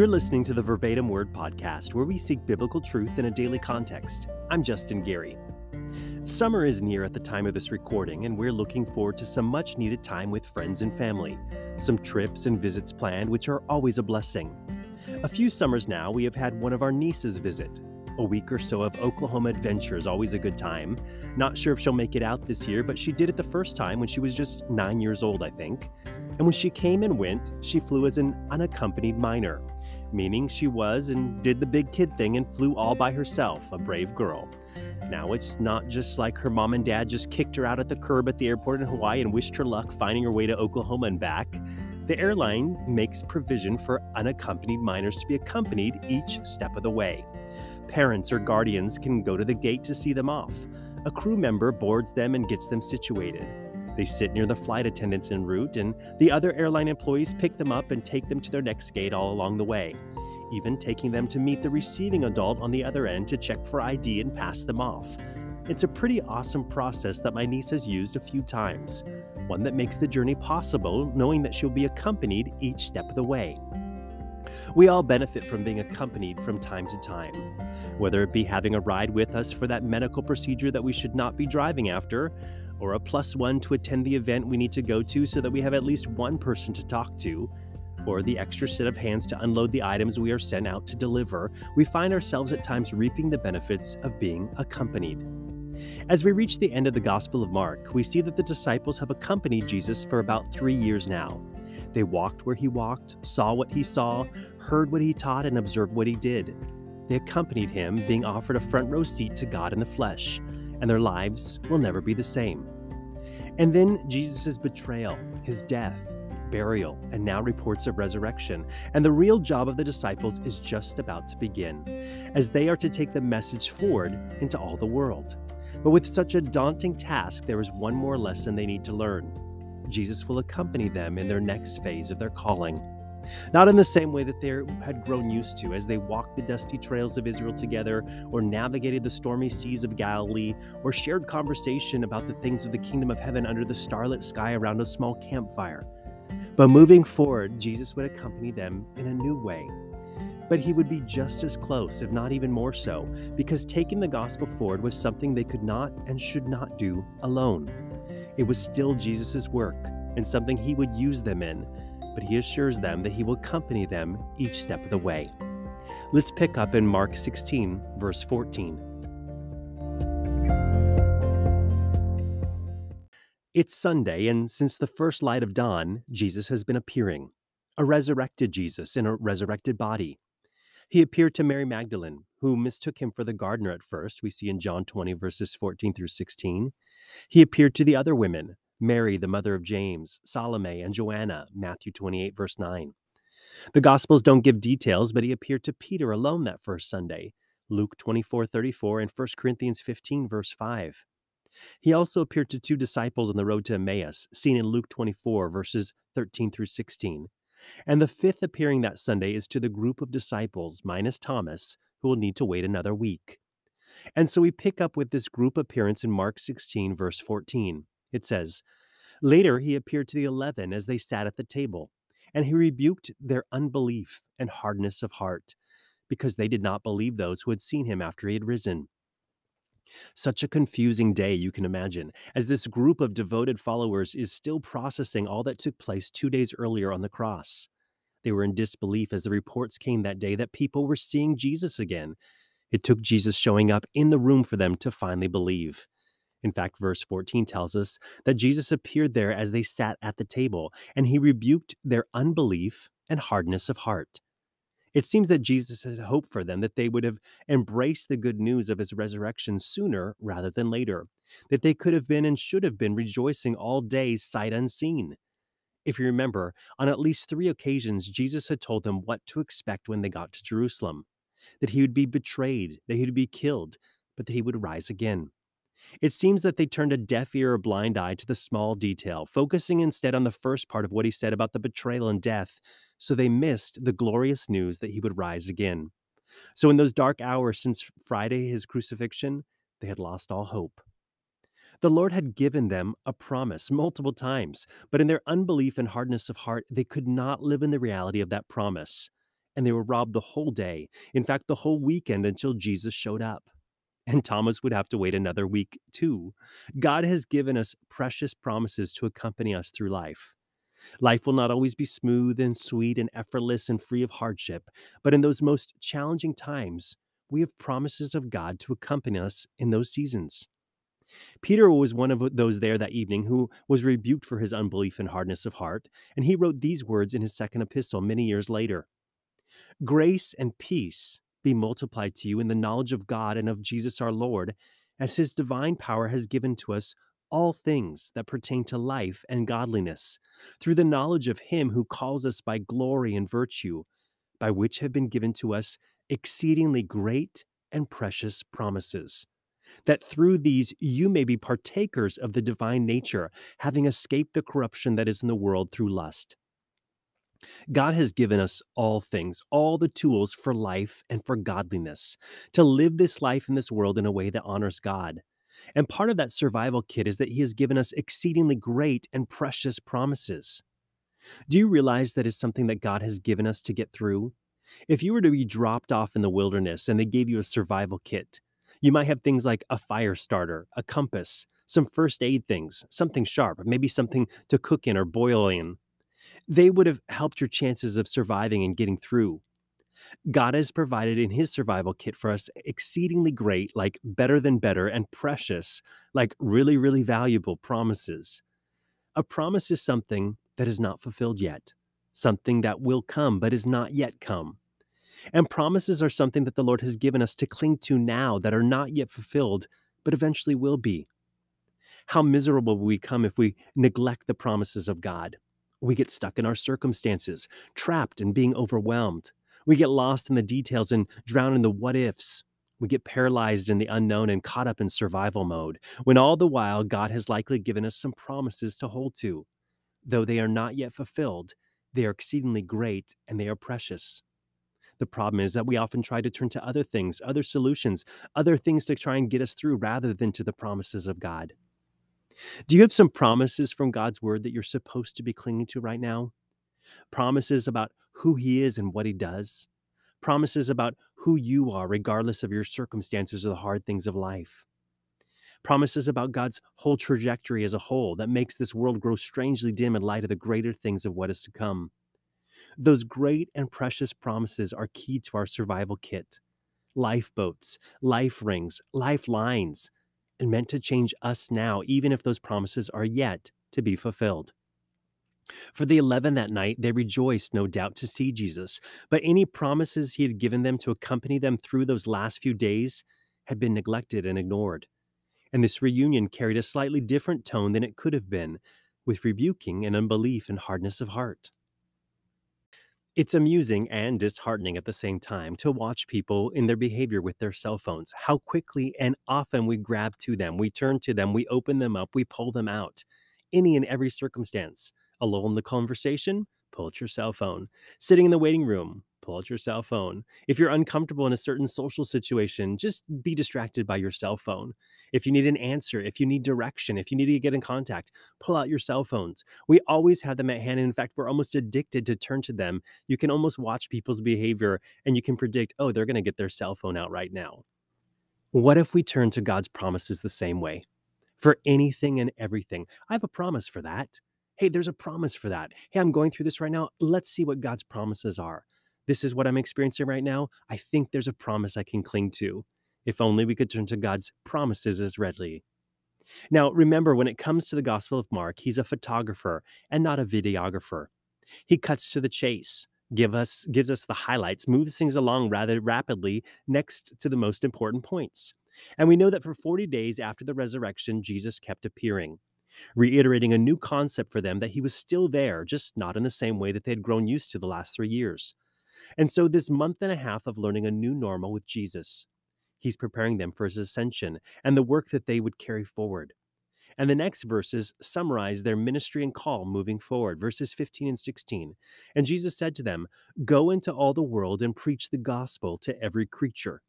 You're listening to the Verbatim Word Podcast, where we seek biblical truth in a daily context. I'm Justin Gary. Summer is near at the time of this recording, and we're looking forward to some much needed time with friends and family. Some trips and visits planned, which are always a blessing. A few summers now, we have had one of our nieces visit. A week or so of Oklahoma adventure is always a good time. Not sure if she'll make it out this year, but she did it the first time when she was just nine years old, I think. And when she came and went, she flew as an unaccompanied minor meaning she was and did the big kid thing and flew all by herself, a brave girl. Now, it's not just like her mom and dad just kicked her out at the curb at the airport in Hawaii and wished her luck finding her way to Oklahoma and back. The airline makes provision for unaccompanied minors to be accompanied each step of the way. Parents or guardians can go to the gate to see them off. A crew member boards them and gets them situated. They sit near the flight attendants en route, and the other airline employees pick them up and take them to their next gate all along the way, even taking them to meet the receiving adult on the other end to check for ID and pass them off. It's a pretty awesome process that my niece has used a few times, one that makes the journey possible, knowing that she'll be accompanied each step of the way. We all benefit from being accompanied from time to time, whether it be having a ride with us for that medical procedure that we should not be driving after, or a plus one to attend the event we need to go to so that we have at least one person to talk to, or the extra set of hands to unload the items we are sent out to deliver, we find ourselves at times reaping the benefits of being accompanied. As we reach the end of the Gospel of Mark, we see that the disciples have accompanied Jesus for about three years now. They walked where he walked, saw what he saw, heard what he taught, and observed what he did. They accompanied him, being offered a front row seat to God in the flesh and their lives will never be the same. And then Jesus' betrayal, his death, burial, and now reports of resurrection. And the real job of the disciples is just about to begin, as they are to take the message forward into all the world. But with such a daunting task, there is one more lesson they need to learn. Jesus will accompany them in their next phase of their calling not in the same way that they had grown used to as they walked the dusty trails of Israel together, or navigated the stormy seas of Galilee, or shared conversation about the things of the kingdom of heaven under the starlit sky around a small campfire. But moving forward, Jesus would accompany them in a new way. But he would be just as close, if not even more so, because taking the gospel forward was something they could not and should not do alone. It was still Jesus' work and something he would use them in, but he assures them that he will accompany them each step of the way. Let's pick up in Mark 16, verse 14. It's Sunday, and since the first light of dawn, Jesus has been appearing, a resurrected Jesus in a resurrected body. He appeared to Mary Magdalene, who mistook him for the gardener at first, we see in John 20, verses 14 through 16. He appeared to the other women, Mary, the mother of James, Salome, and Joanna, Matthew 28, verse 9. The Gospels don't give details, but he appeared to Peter alone that first Sunday, Luke 24, 34, and 1 Corinthians 15, verse 5. He also appeared to two disciples on the road to Emmaus, seen in Luke 24, verses 13 through 16. And the fifth appearing that Sunday is to the group of disciples, minus Thomas, who will need to wait another week. And so we pick up with this group appearance in Mark 16, verse 14. It says, Later he appeared to the eleven as they sat at the table, and he rebuked their unbelief and hardness of heart, because they did not believe those who had seen him after he had risen. Such a confusing day, you can imagine, as this group of devoted followers is still processing all that took place two days earlier on the cross. They were in disbelief as the reports came that day that people were seeing Jesus again. It took Jesus showing up in the room for them to finally believe. In fact, verse 14 tells us that Jesus appeared there as they sat at the table, and he rebuked their unbelief and hardness of heart. It seems that Jesus had hoped for them that they would have embraced the good news of his resurrection sooner rather than later, that they could have been and should have been rejoicing all day sight unseen. If you remember, on at least three occasions, Jesus had told them what to expect when they got to Jerusalem that he would be betrayed, that he would be killed, but that he would rise again. It seems that they turned a deaf ear or blind eye to the small detail, focusing instead on the first part of what he said about the betrayal and death, so they missed the glorious news that he would rise again. So, in those dark hours since Friday, his crucifixion, they had lost all hope. The Lord had given them a promise multiple times, but in their unbelief and hardness of heart, they could not live in the reality of that promise. and they were robbed the whole day. In fact, the whole weekend until Jesus showed up. And Thomas would have to wait another week too. God has given us precious promises to accompany us through life. Life will not always be smooth and sweet and effortless and free of hardship, but in those most challenging times, we have promises of God to accompany us in those seasons. Peter was one of those there that evening who was rebuked for his unbelief and hardness of heart, and he wrote these words in his second epistle many years later Grace and peace be multiplied to you in the knowledge of God and of Jesus our Lord, as his divine power has given to us all things that pertain to life and godliness, through the knowledge of him who calls us by glory and virtue, by which have been given to us exceedingly great and precious promises. That through these you may be partakers of the divine nature, having escaped the corruption that is in the world through lust. God has given us all things, all the tools for life and for godliness, to live this life in this world in a way that honors God. And part of that survival kit is that He has given us exceedingly great and precious promises. Do you realize that is something that God has given us to get through? If you were to be dropped off in the wilderness and they gave you a survival kit, you might have things like a fire starter, a compass, some first aid things, something sharp, maybe something to cook in or boil in. They would have helped your chances of surviving and getting through. God has provided in his survival kit for us exceedingly great, like better than better, and precious, like really, really valuable promises. A promise is something that is not fulfilled yet, something that will come but is not yet come. And promises are something that the Lord has given us to cling to now that are not yet fulfilled, but eventually will be. How miserable will we come if we neglect the promises of God? We get stuck in our circumstances, trapped and being overwhelmed. We get lost in the details and drown in the what ifs. We get paralyzed in the unknown and caught up in survival mode, when all the while God has likely given us some promises to hold to. Though they are not yet fulfilled, they are exceedingly great and they are precious. The problem is that we often try to turn to other things, other solutions, other things to try and get us through rather than to the promises of God. Do you have some promises from God's word that you're supposed to be clinging to right now? Promises about who He is and what He does. Promises about who you are, regardless of your circumstances or the hard things of life. Promises about God's whole trajectory as a whole that makes this world grow strangely dim in light of the greater things of what is to come. Those great and precious promises are key to our survival kit. Lifeboats, life rings, lifelines, and meant to change us now, even if those promises are yet to be fulfilled. For the eleven that night, they rejoiced, no doubt, to see Jesus, but any promises he had given them to accompany them through those last few days had been neglected and ignored. And this reunion carried a slightly different tone than it could have been, with rebuking and unbelief and hardness of heart. It's amusing and disheartening at the same time to watch people in their behavior with their cell phones, how quickly and often we grab to them, we turn to them, we open them up, we pull them out, any and every circumstance. Alone in the conversation, pull out your cell phone. Sitting in the waiting room, pull out your cell phone. If you're uncomfortable in a certain social situation, just be distracted by your cell phone. If you need an answer, if you need direction, if you need to get in contact, pull out your cell phones. We always have them at hand. In fact, we're almost addicted to turn to them. You can almost watch people's behavior and you can predict, oh, they're going to get their cell phone out right now. What if we turn to God's promises the same way? For anything and everything. I have a promise for that. Hey, there's a promise for that. Hey, I'm going through this right now. Let's see what God's promises are. This is what I'm experiencing right now. I think there's a promise I can cling to. If only we could turn to God's promises as readily. Now, remember, when it comes to the Gospel of Mark, he's a photographer and not a videographer. He cuts to the chase, give us, gives us the highlights, moves things along rather rapidly next to the most important points. And we know that for 40 days after the resurrection, Jesus kept appearing reiterating a new concept for them that he was still there, just not in the same way that they had grown used to the last three years. And so, this month and a half of learning a new normal with Jesus, he's preparing them for his ascension and the work that they would carry forward. And the next verses summarize their ministry and call moving forward, verses 15 and 16. And Jesus said to them, Go into all the world and preach the gospel to every creature.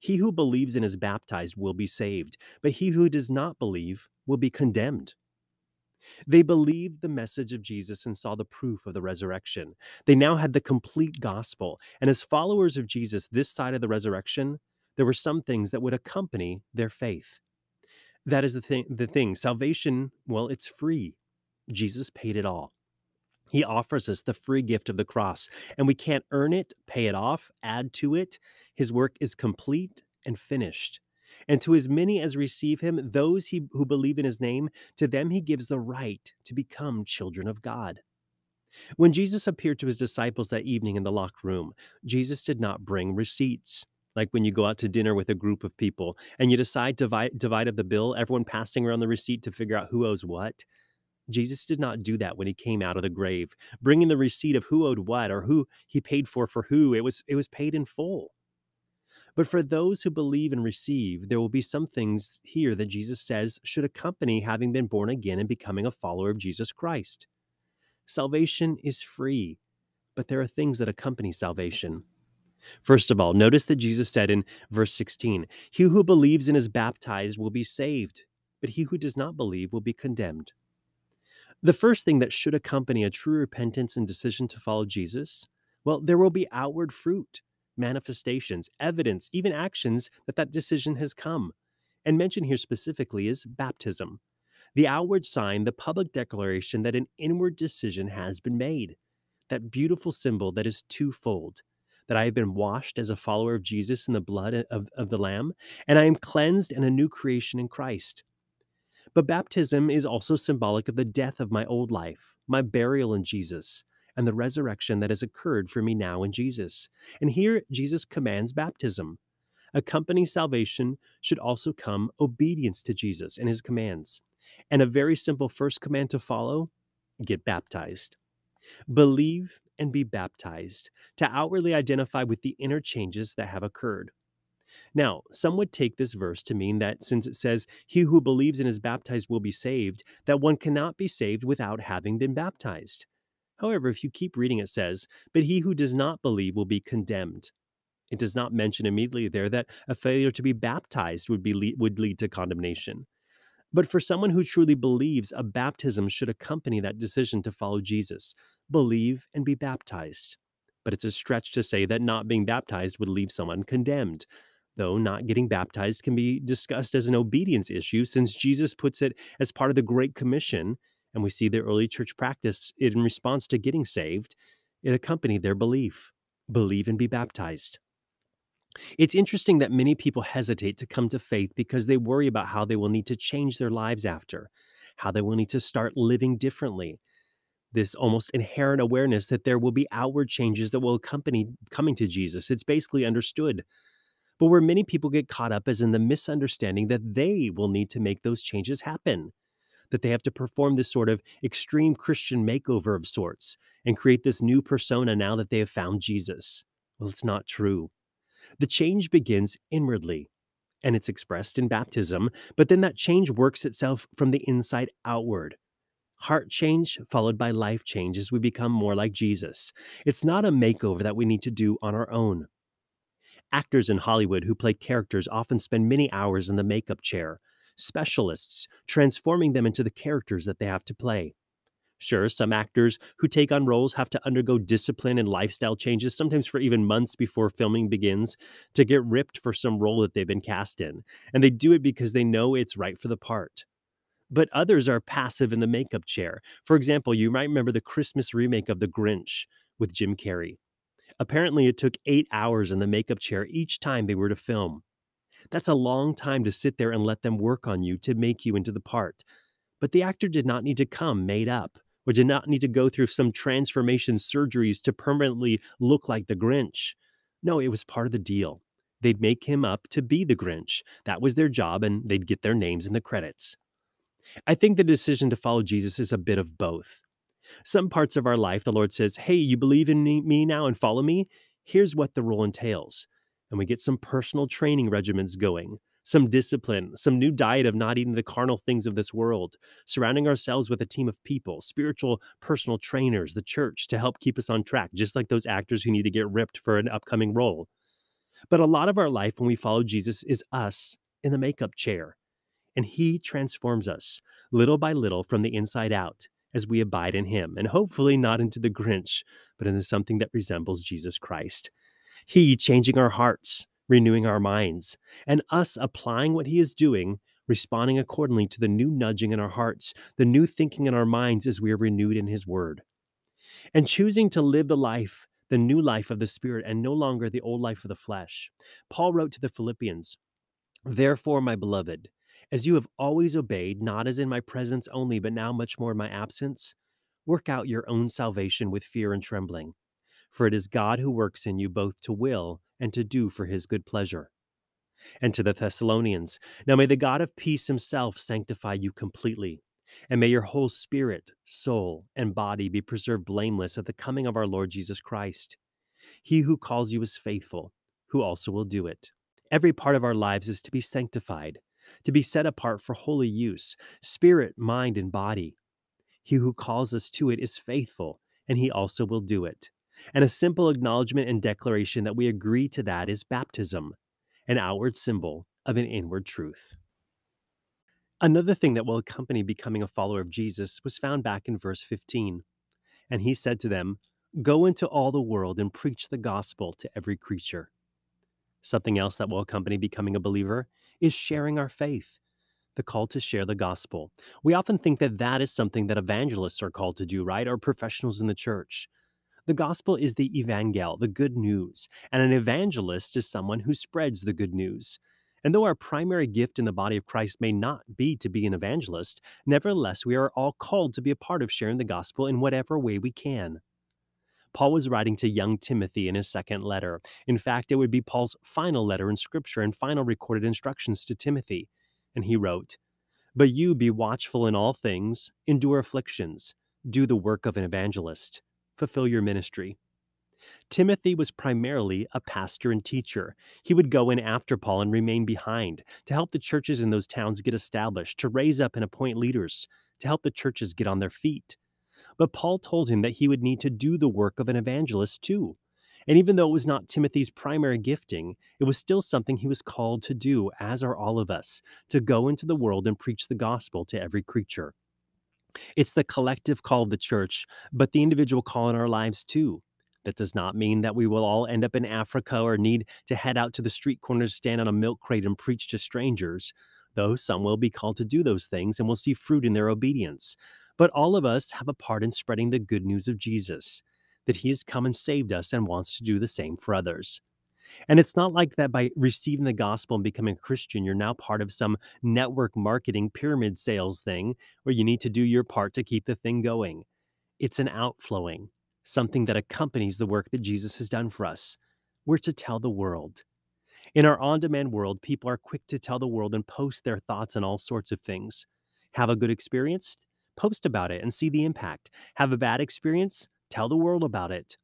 He who believes and is baptized will be saved, but he who does not believe will be condemned. They believed the message of Jesus and saw the proof of the resurrection. They now had the complete gospel. And as followers of Jesus this side of the resurrection, there were some things that would accompany their faith. That is the thing, the thing. Salvation, well, it's free. Jesus paid it all. He offers us the free gift of the cross, and we can't earn it, pay it off, add to it. His work is complete and finished. And to as many as receive him, those he, who believe in his name, to them he gives the right to become children of God. When Jesus appeared to his disciples that evening in the locked room, Jesus did not bring receipts. Like when you go out to dinner with a group of people and you decide to divide, divide up the bill, everyone passing around the receipt to figure out who owes what. Jesus did not do that when he came out of the grave, bringing the receipt of who owed what or who he paid for for who. It was it was paid in full. But for those who believe and receive, there will be some things here that Jesus says should accompany having been born again and becoming a follower of Jesus Christ. Salvation is free, but there are things that accompany salvation. First of all, notice that Jesus said in verse 16, He who believes and is baptized will be saved, but he who does not believe will be condemned. The first thing that should accompany a true repentance and decision to follow Jesus, well, there will be outward fruit, manifestations, evidence, even actions that that decision has come. And mentioned here specifically is baptism, the outward sign, the public declaration that an inward decision has been made. That beautiful symbol that is twofold that I have been washed as a follower of Jesus in the blood of, of the Lamb, and I am cleansed and a new creation in Christ. But baptism is also symbolic of the death of my old life, my burial in Jesus, and the resurrection that has occurred for me now in Jesus. And here, Jesus commands baptism. Accompanying salvation should also come obedience to Jesus and his commands. And a very simple first command to follow get baptized. Believe and be baptized to outwardly identify with the inner changes that have occurred. Now, some would take this verse to mean that since it says, He who believes and is baptized will be saved, that one cannot be saved without having been baptized. However, if you keep reading, it says, But he who does not believe will be condemned. It does not mention immediately there that a failure to be baptized would, be would lead to condemnation. But for someone who truly believes, a baptism should accompany that decision to follow Jesus. Believe and be baptized. But it's a stretch to say that not being baptized would leave someone condemned though not getting baptized can be discussed as an obedience issue since Jesus puts it as part of the Great Commission, and we see the early church practice in response to getting saved. It accompanied their belief believe and be baptized. It's interesting that many people hesitate to come to faith because they worry about how they will need to change their lives after, how they will need to start living differently. This almost inherent awareness that there will be outward changes that will accompany coming to Jesus. It's basically understood. But where many people get caught up is in the misunderstanding that they will need to make those changes happen, that they have to perform this sort of extreme Christian makeover of sorts and create this new persona now that they have found Jesus. Well, it's not true. The change begins inwardly and it's expressed in baptism, but then that change works itself from the inside outward. Heart change followed by life change as we become more like Jesus. It's not a makeover that we need to do on our own. Actors in Hollywood who play characters often spend many hours in the makeup chair, specialists transforming them into the characters that they have to play. Sure, some actors who take on roles have to undergo discipline and lifestyle changes, sometimes for even months before filming begins, to get ripped for some role that they've been cast in. And they do it because they know it's right for the part. But others are passive in the makeup chair. For example, you might remember the Christmas remake of The Grinch with Jim Carrey. Apparently, it took eight hours in the makeup chair each time they were to film. That's a long time to sit there and let them work on you to make you into the part. But the actor did not need to come made up, or did not need to go through some transformation surgeries to permanently look like the Grinch. No, it was part of the deal. They'd make him up to be the Grinch. That was their job, and they'd get their names in the credits. I think the decision to follow Jesus is a bit of both. Some parts of our life, the Lord says, Hey, you believe in me now and follow me? Here's what the role entails. And we get some personal training regimens going, some discipline, some new diet of not eating the carnal things of this world, surrounding ourselves with a team of people, spiritual personal trainers, the church to help keep us on track, just like those actors who need to get ripped for an upcoming role. But a lot of our life when we follow Jesus is us in the makeup chair and He transforms us little by little from the inside out as we abide in Him, and hopefully not into the Grinch, but into something that resembles Jesus Christ. He changing our hearts, renewing our minds, and us applying what He is doing, responding accordingly to the new nudging in our hearts, the new thinking in our minds as we are renewed in His Word. And choosing to live the life, the new life of the Spirit, and no longer the old life of the flesh. Paul wrote to the Philippians, Therefore, my beloved, as you have always obeyed, not as in my presence only, but now much more in my absence, work out your own salvation with fear and trembling. For it is God who works in you both to will and to do for his good pleasure. And to the Thessalonians, now may the God of peace himself sanctify you completely, and may your whole spirit, soul, and body be preserved blameless at the coming of our Lord Jesus Christ. He who calls you is faithful, who also will do it. Every part of our lives is to be sanctified to be set apart for holy use, spirit, mind, and body. He who calls us to it is faithful, and he also will do it. And a simple acknowledgement and declaration that we agree to that is baptism, an outward symbol of an inward truth. Another thing that will accompany becoming a follower of Jesus was found back in verse 15. And he said to them, Go into all the world and preach the gospel to every creature. Something else that will accompany becoming a believer is sharing our faith, the call to share the gospel. We often think that that is something that evangelists are called to do, right? Or professionals in the church. The gospel is the evangel, the good news, and an evangelist is someone who spreads the good news. And though our primary gift in the body of Christ may not be to be an evangelist, nevertheless, we are all called to be a part of sharing the gospel in whatever way we can. Paul was writing to young Timothy in his second letter. In fact, it would be Paul's final letter in Scripture and final recorded instructions to Timothy. And he wrote, But you be watchful in all things, endure afflictions, do the work of an evangelist, fulfill your ministry. Timothy was primarily a pastor and teacher. He would go in after Paul and remain behind to help the churches in those towns get established, to raise up and appoint leaders, to help the churches get on their feet. But Paul told him that he would need to do the work of an evangelist too. And even though it was not Timothy's primary gifting, it was still something he was called to do, as are all of us, to go into the world and preach the gospel to every creature. It's the collective call of the church, but the individual call in our lives too. That does not mean that we will all end up in Africa or need to head out to the street corner to stand on a milk crate and preach to strangers, though some will be called to do those things and will see fruit in their obedience. But all of us have a part in spreading the good news of Jesus, that he has come and saved us and wants to do the same for others. And it's not like that by receiving the gospel and becoming a Christian, you're now part of some network marketing pyramid sales thing where you need to do your part to keep the thing going. It's an outflowing, something that accompanies the work that Jesus has done for us. We're to tell the world. In our on demand world, people are quick to tell the world and post their thoughts on all sorts of things. Have a good experience? Post about it and see the impact. Have a bad experience? Tell the world about it.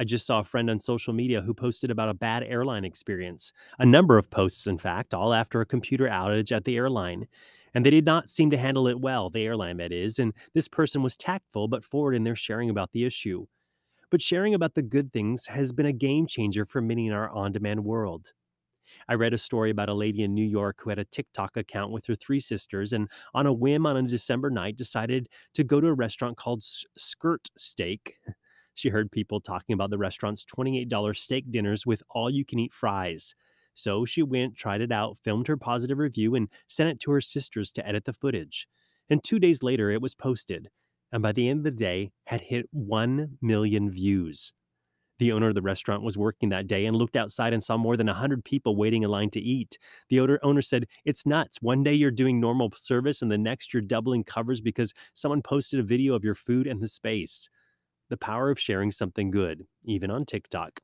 I just saw a friend on social media who posted about a bad airline experience. A number of posts, in fact, all after a computer outage at the airline. And they did not seem to handle it well, the airline that is. And this person was tactful but forward in their sharing about the issue. But sharing about the good things has been a game changer for many in our on demand world. I read a story about a lady in New York who had a TikTok account with her three sisters, and on a whim on a December night decided to go to a restaurant called Skirt Steak. She heard people talking about the restaurant's $28 steak dinners with all you can eat fries. So she went, tried it out, filmed her positive review, and sent it to her sisters to edit the footage. And two days later, it was posted. And by the end of the day, had hit 1 million views. The owner of the restaurant was working that day and looked outside and saw more than 100 people waiting in line to eat. The owner said, It's nuts. One day you're doing normal service, and the next you're doubling covers because someone posted a video of your food and the space. The power of sharing something good, even on TikTok.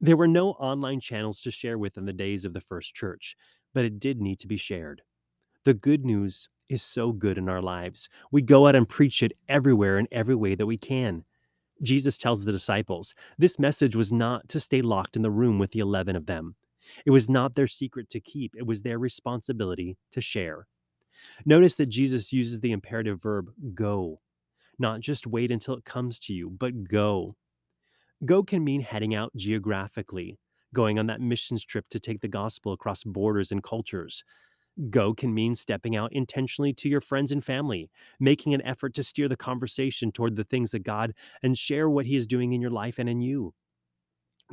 There were no online channels to share with in the days of the first church, but it did need to be shared. The good news is so good in our lives. We go out and preach it everywhere in every way that we can. Jesus tells the disciples this message was not to stay locked in the room with the 11 of them. It was not their secret to keep, it was their responsibility to share. Notice that Jesus uses the imperative verb go, not just wait until it comes to you, but go. Go can mean heading out geographically, going on that missions trip to take the gospel across borders and cultures. Go can mean stepping out intentionally to your friends and family, making an effort to steer the conversation toward the things of God and share what He is doing in your life and in you.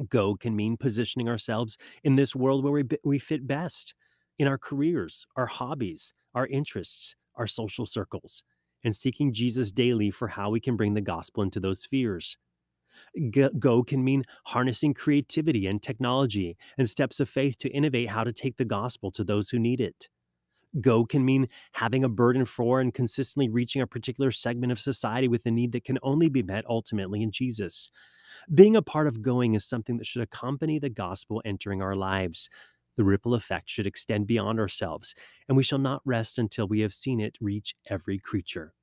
Go can mean positioning ourselves in this world where we, we fit best in our careers, our hobbies, our interests, our social circles, and seeking Jesus daily for how we can bring the gospel into those spheres. Go can mean harnessing creativity and technology and steps of faith to innovate how to take the gospel to those who need it. Go can mean having a burden for and consistently reaching a particular segment of society with a need that can only be met ultimately in Jesus. Being a part of going is something that should accompany the gospel entering our lives. The ripple effect should extend beyond ourselves, and we shall not rest until we have seen it reach every creature.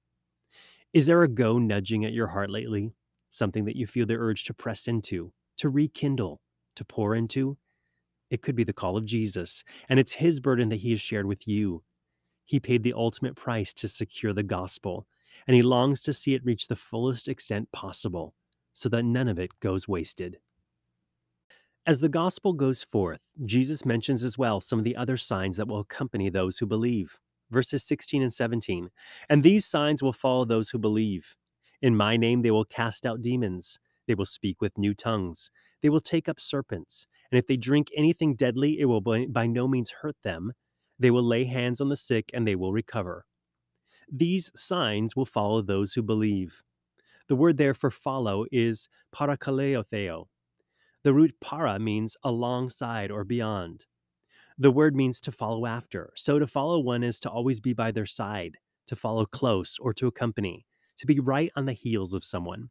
Is there a go nudging at your heart lately? Something that you feel the urge to press into, to rekindle, to pour into? It could be the call of Jesus, and it's his burden that he has shared with you. He paid the ultimate price to secure the gospel, and he longs to see it reach the fullest extent possible so that none of it goes wasted. As the gospel goes forth, Jesus mentions as well some of the other signs that will accompany those who believe. Verses 16 and 17. And these signs will follow those who believe. In my name they will cast out demons. They will speak with new tongues. They will take up serpents. And if they drink anything deadly, it will by no means hurt them. They will lay hands on the sick and they will recover. These signs will follow those who believe. The word there for follow is parakoloutheo. The root para means alongside or beyond. The word means to follow after. So to follow one is to always be by their side, to follow close or to accompany, to be right on the heels of someone.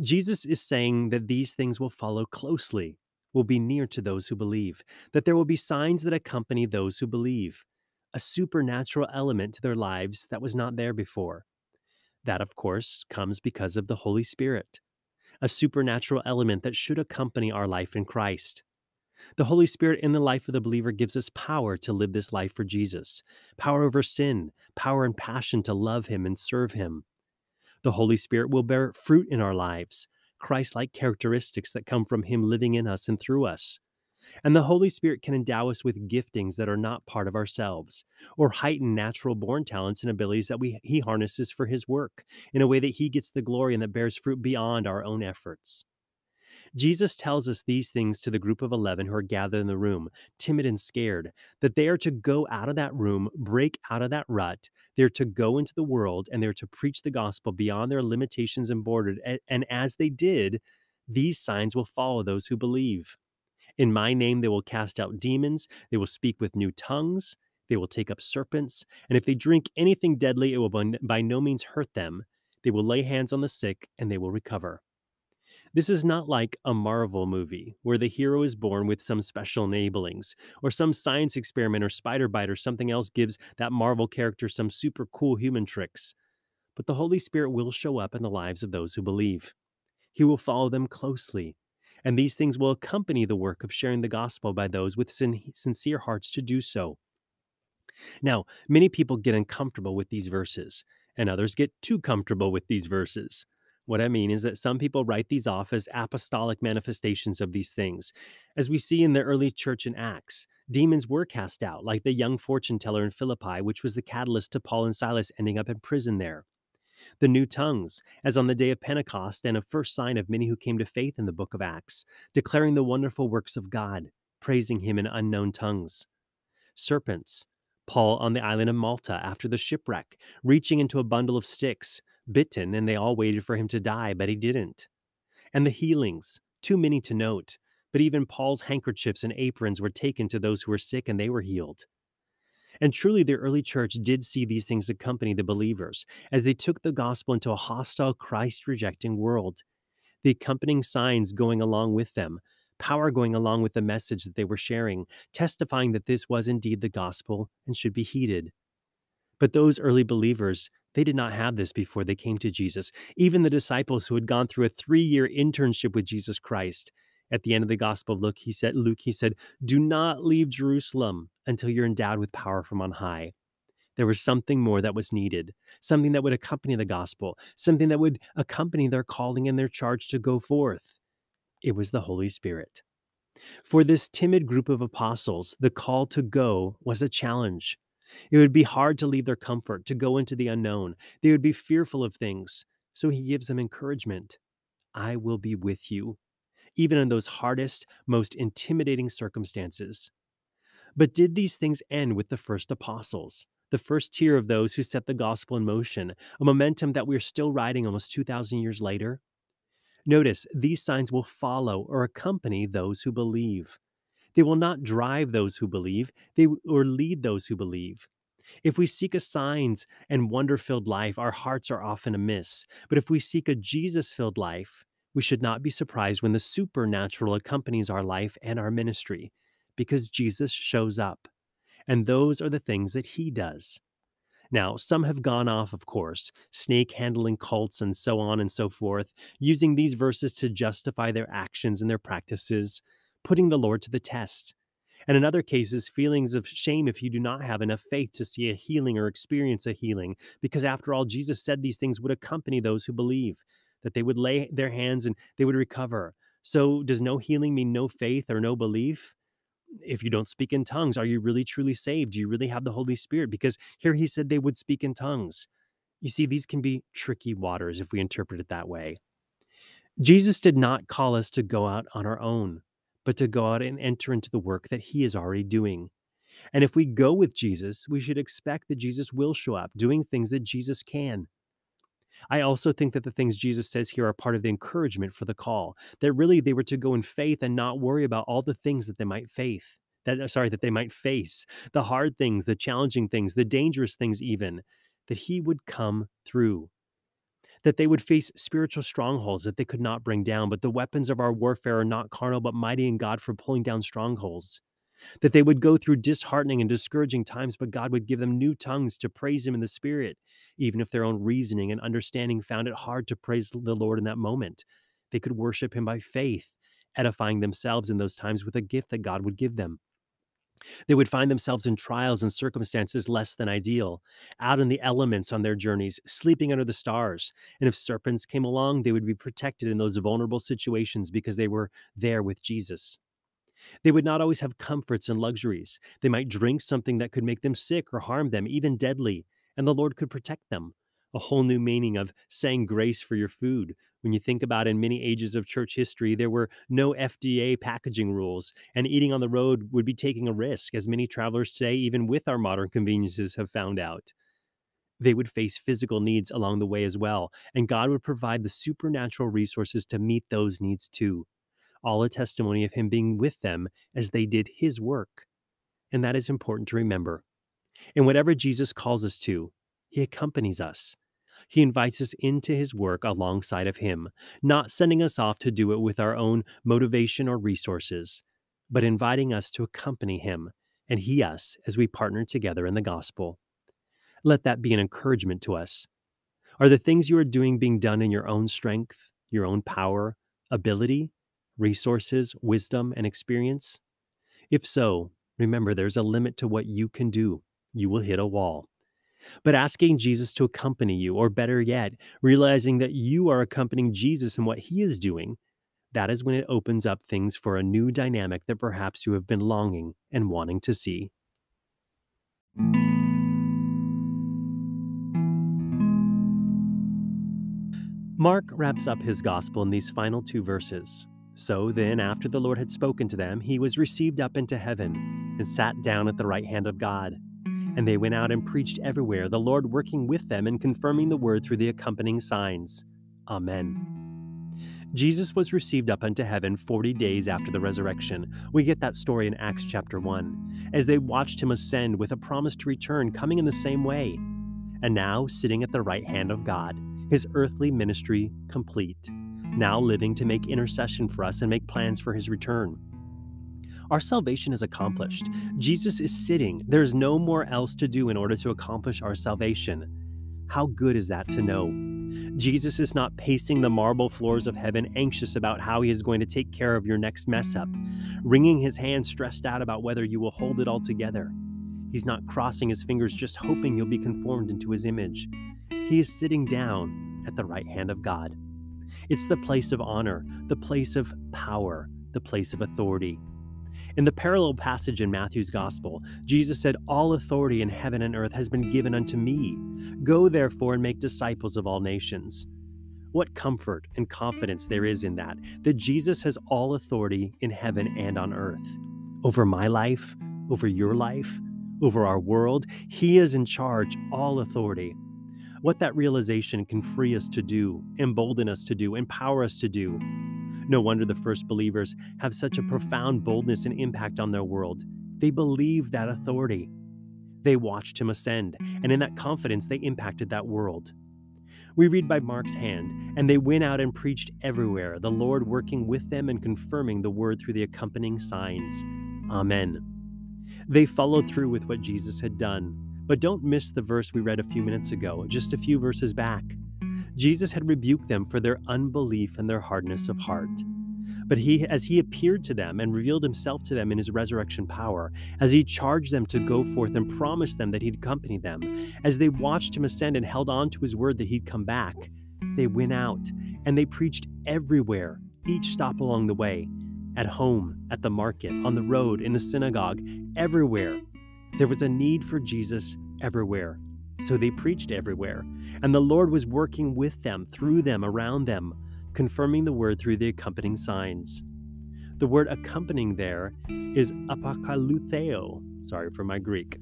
Jesus is saying that these things will follow closely, will be near to those who believe, that there will be signs that accompany those who believe, a supernatural element to their lives that was not there before. That, of course, comes because of the Holy Spirit, a supernatural element that should accompany our life in Christ. The Holy Spirit in the life of the believer gives us power to live this life for Jesus, power over sin, power and passion to love Him and serve Him. The Holy Spirit will bear fruit in our lives, Christ like characteristics that come from Him living in us and through us. And the Holy Spirit can endow us with giftings that are not part of ourselves, or heighten natural born talents and abilities that we, He harnesses for His work in a way that He gets the glory and that bears fruit beyond our own efforts. Jesus tells us these things to the group of 11 who are gathered in the room, timid and scared, that they are to go out of that room, break out of that rut. They're to go into the world and they're to preach the gospel beyond their limitations and borders. And as they did, these signs will follow those who believe. In my name, they will cast out demons. They will speak with new tongues. They will take up serpents. And if they drink anything deadly, it will by no means hurt them. They will lay hands on the sick and they will recover. This is not like a Marvel movie where the hero is born with some special enablings, or some science experiment or spider bite or something else gives that Marvel character some super cool human tricks. But the Holy Spirit will show up in the lives of those who believe. He will follow them closely, and these things will accompany the work of sharing the gospel by those with sin- sincere hearts to do so. Now, many people get uncomfortable with these verses, and others get too comfortable with these verses. What I mean is that some people write these off as apostolic manifestations of these things. As we see in the early church in Acts, demons were cast out, like the young fortune teller in Philippi, which was the catalyst to Paul and Silas ending up in prison there the new tongues, as on the day of Pentecost, and a first sign of many who came to faith in the book of Acts, declaring the wonderful works of God, praising him in unknown tongues. Serpents, Paul on the island of Malta after the shipwreck, reaching into a bundle of sticks, bitten, and they all waited for him to die, but he didn't. And the healings, too many to note, but even Paul's handkerchiefs and aprons were taken to those who were sick and they were healed. And truly, the early church did see these things accompany the believers as they took the gospel into a hostile, Christ rejecting world. The accompanying signs going along with them, power going along with the message that they were sharing, testifying that this was indeed the gospel and should be heeded. But those early believers, they did not have this before they came to Jesus. Even the disciples who had gone through a three year internship with Jesus Christ, at the end of the Gospel of Luke, he said, Luke, he said, Do not leave Jerusalem until you're endowed with power from on high. There was something more that was needed, something that would accompany the gospel, something that would accompany their calling and their charge to go forth. It was the Holy Spirit. For this timid group of apostles, the call to go was a challenge. It would be hard to leave their comfort, to go into the unknown. They would be fearful of things. So he gives them encouragement I will be with you, even in those hardest, most intimidating circumstances. But did these things end with the first apostles, the first tier of those who set the gospel in motion, a momentum that we're still riding almost 2,000 years later? Notice these signs will follow or accompany those who believe. They will not drive those who believe, they or lead those who believe. If we seek a signs and wonder filled life, our hearts are often amiss. But if we seek a Jesus filled life, we should not be surprised when the supernatural accompanies our life and our ministry, because Jesus shows up. And those are the things that he does. Now, some have gone off, of course, snake handling cults and so on and so forth, using these verses to justify their actions and their practices putting the Lord to the test. And in other cases, feelings of shame if you do not have enough faith to see a healing or experience a healing, because after all, Jesus said these things would accompany those who believe, that they would lay their hands and they would recover. So, does no healing mean no faith or no belief? If you don't speak in tongues, are you really truly saved? Do you really have the Holy Spirit? Because here he said they would speak in tongues. You see, these can be tricky waters if we interpret it that way. Jesus did not call us to go out on our own but to go out and enter into the work that he is already doing. And if we go with Jesus, we should expect that Jesus will show up doing things that Jesus can. I also think that the things Jesus says here are part of the encouragement for the call, that really they were to go in faith and not worry about all the things that they might faith. That uh, sorry, that they might face, the hard things, the challenging things, the dangerous things even, that he would come through that they would face spiritual strongholds that they could not bring down, but the weapons of our warfare are not carnal, but mighty in God for pulling down strongholds. That they would go through disheartening and discouraging times, but God would give them new tongues to praise Him in the Spirit, even if their own reasoning and understanding found it hard to praise the Lord in that moment. They could worship Him by faith, edifying themselves in those times with a gift that God would give them. They would find themselves in trials and circumstances less than ideal, out in the elements on their journeys, sleeping under the stars. And if serpents came along, they would be protected in those vulnerable situations because they were there with Jesus. They would not always have comforts and luxuries. They might drink something that could make them sick or harm them, even deadly, and the Lord could protect them. A whole new meaning of saying grace for your food, when you think about in many ages of church history, there were no FDA packaging rules, and eating on the road would be taking a risk, as many travelers today, even with our modern conveniences, have found out. They would face physical needs along the way as well, and God would provide the supernatural resources to meet those needs too. All a testimony of Him being with them as they did His work. And that is important to remember. In whatever Jesus calls us to, He accompanies us. He invites us into his work alongside of him, not sending us off to do it with our own motivation or resources, but inviting us to accompany him and he us as we partner together in the gospel. Let that be an encouragement to us. Are the things you are doing being done in your own strength, your own power, ability, resources, wisdom, and experience? If so, remember there's a limit to what you can do. You will hit a wall but asking Jesus to accompany you, or better yet, realizing that you are accompanying Jesus in what he is doing, that is when it opens up things for a new dynamic that perhaps you have been longing and wanting to see. Mark wraps up his gospel in these final two verses. So then, after the Lord had spoken to them, he was received up into heaven and sat down at the right hand of God. And they went out and preached everywhere, the Lord working with them and confirming the word through the accompanying signs. Amen. Jesus was received up unto heaven 40 days after the resurrection. We get that story in Acts chapter 1, as they watched him ascend with a promise to return, coming in the same way. And now, sitting at the right hand of God, his earthly ministry complete, now living to make intercession for us and make plans for his return. Our salvation is accomplished. Jesus is sitting. There is no more else to do in order to accomplish our salvation. How good is that to know? Jesus is not pacing the marble floors of heaven, anxious about how he is going to take care of your next mess up, wringing his hands, stressed out about whether you will hold it all together. He's not crossing his fingers, just hoping you'll be conformed into his image. He is sitting down at the right hand of God. It's the place of honor, the place of power, the place of authority. In the parallel passage in Matthew's Gospel, Jesus said, All authority in heaven and earth has been given unto me. Go therefore and make disciples of all nations. What comfort and confidence there is in that, that Jesus has all authority in heaven and on earth. Over my life, over your life, over our world, He is in charge, all authority. What that realization can free us to do, embolden us to do, empower us to do. No wonder the first believers have such a profound boldness and impact on their world. They believed that authority. They watched him ascend, and in that confidence, they impacted that world. We read by Mark's hand, and they went out and preached everywhere, the Lord working with them and confirming the word through the accompanying signs. Amen. They followed through with what Jesus had done. But don't miss the verse we read a few minutes ago, just a few verses back. Jesus had rebuked them for their unbelief and their hardness of heart. But he, as he appeared to them and revealed himself to them in his resurrection power, as he charged them to go forth and promised them that he'd accompany them, as they watched him ascend and held on to his word that he'd come back, they went out and they preached everywhere, each stop along the way, at home, at the market, on the road, in the synagogue, everywhere. There was a need for Jesus everywhere. So they preached everywhere, and the Lord was working with them, through them, around them confirming the word through the accompanying signs. The word accompanying there is epakoloutheo. Sorry for my Greek.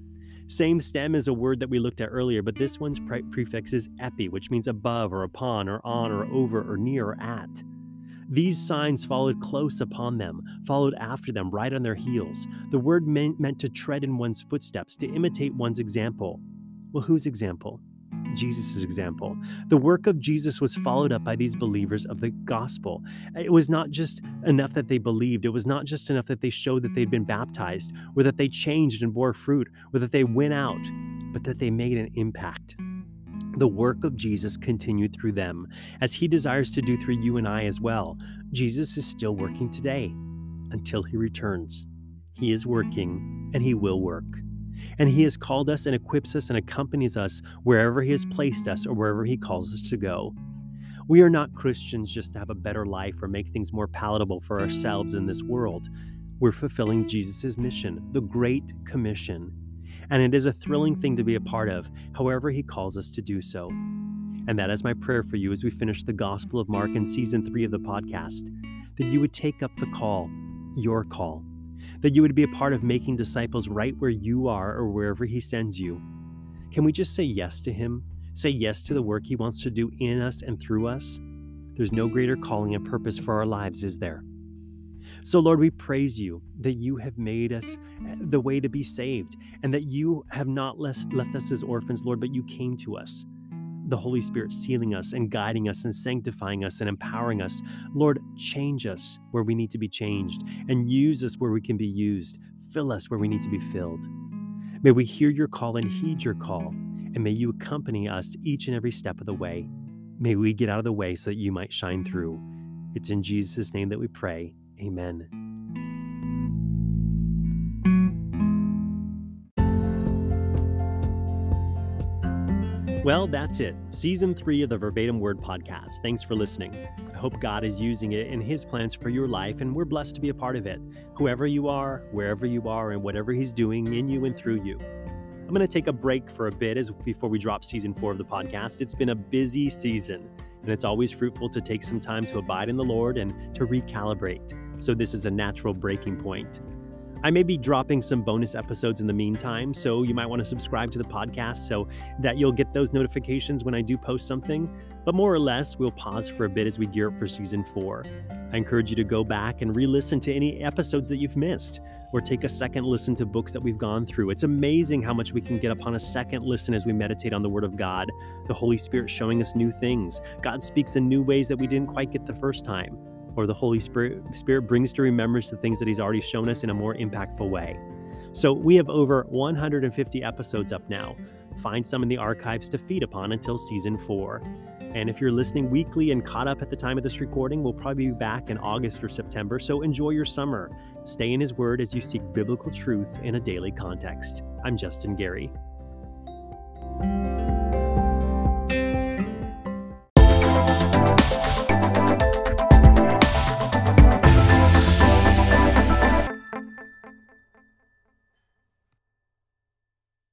Same stem as a word that we looked at earlier, but this one's pre- prefix is epi, which means above or upon or on or over or near or at. These signs followed close upon them, followed after them, right on their heels. The word meant, meant to tread in one's footsteps, to imitate one's example. Well, whose example? Jesus' example. The work of Jesus was followed up by these believers of the gospel. It was not just enough that they believed, it was not just enough that they showed that they'd been baptized, or that they changed and bore fruit, or that they went out, but that they made an impact. The work of Jesus continued through them, as he desires to do through you and I as well. Jesus is still working today until he returns. He is working and he will work. And He has called us and equips us and accompanies us wherever He has placed us or wherever He calls us to go. We are not Christians just to have a better life or make things more palatable for ourselves in this world. We're fulfilling Jesus' mission, the Great Commission. And it is a thrilling thing to be a mm. part of, however, He calls us to do so. And that is my prayer for you as we finish the Gospel of Mark in season three of the podcast that you would take up the call, your call that you would be a part of making disciples right where you are or wherever He sends you. Can we just say yes to Him? Say yes to the work He wants to do in us and through us? There's no greater calling and purpose for our lives, is there? So, Lord, we praise you that you have made us eh, the way to be saved and that you have not left us as orphans, Lord, but you came to us the Holy Spirit sealing us and guiding us and sanctifying us and empowering us. Lord, change us where we need to be changed and use us where we can be used. Fill us where we need to be filled. May we hear your call and heed your call, and may you accompany us each and every step of the way. May we get out of the way so that you might shine through. It's in Jesus' name that we pray. Amen. Well, that's it. Season three of the Verbatim Word Podcast. Thanks for listening. I hope God is using it in His plans for your life, and we're blessed to be a part of it. Whoever you are, wherever you are, and whatever He's doing in you and through you. I'm going to take a break for a bit as before we drop season four of the podcast. It's been a busy season, and it's always fruitful to take some time to abide in the Lord and to recalibrate. So this is a natural breaking point. I may be dropping some bonus episodes in the meantime, so you might want to subscribe to the podcast so that you'll get those notifications when I do post something. But more or less, we'll pause for a bit as we gear up for season four. I encourage you to go back and re listen to any episodes that you've missed, or take a second listen to books that we've gone through. It's amazing how much we can get upon a second listen as we meditate on the Word of God, the Holy Spirit showing us new things. God speaks in new ways that we didn't quite get the first time or the Holy Spirit, Spirit brings to remembrance the things that He's already shown us in a more impactful way. So we have over 150 episodes up now. Find some in the archives to feed upon until season four. And if you're listening weekly and caught up at the time of this recording, we'll probably be back in August or September. So enjoy your summer. Stay in His Word as you seek biblical truth in a daily context. I'm Justin Gary.